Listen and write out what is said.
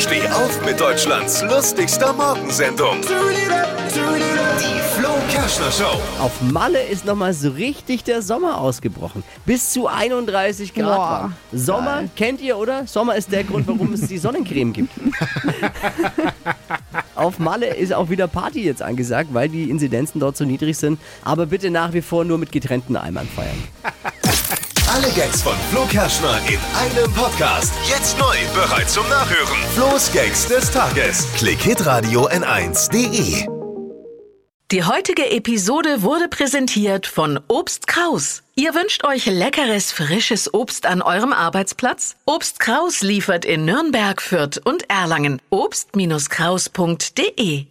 Steh auf mit Deutschlands lustigster Morgensendung. Die Flo Kerschner Show. Auf Malle ist nochmal so richtig der Sommer ausgebrochen. Bis zu 31 Grad. Boah, warm. Sommer kennt ihr, oder? Sommer ist der Grund, warum es die Sonnencreme gibt. Auf Malle ist auch wieder Party jetzt angesagt, weil die Inzidenzen dort so niedrig sind. Aber bitte nach wie vor nur mit getrennten Eimern feiern. Alle Gags von Flo Kerschner in einem Podcast. Jetzt neu, bereit zum Nachhören. Flo's Gags des Tages. Klick Hitradio N1.de. Die heutige Episode wurde präsentiert von Obst Kraus. Ihr wünscht euch leckeres, frisches Obst an eurem Arbeitsplatz? Obst Kraus liefert in Nürnberg, Fürth und Erlangen. Obst-Kraus.de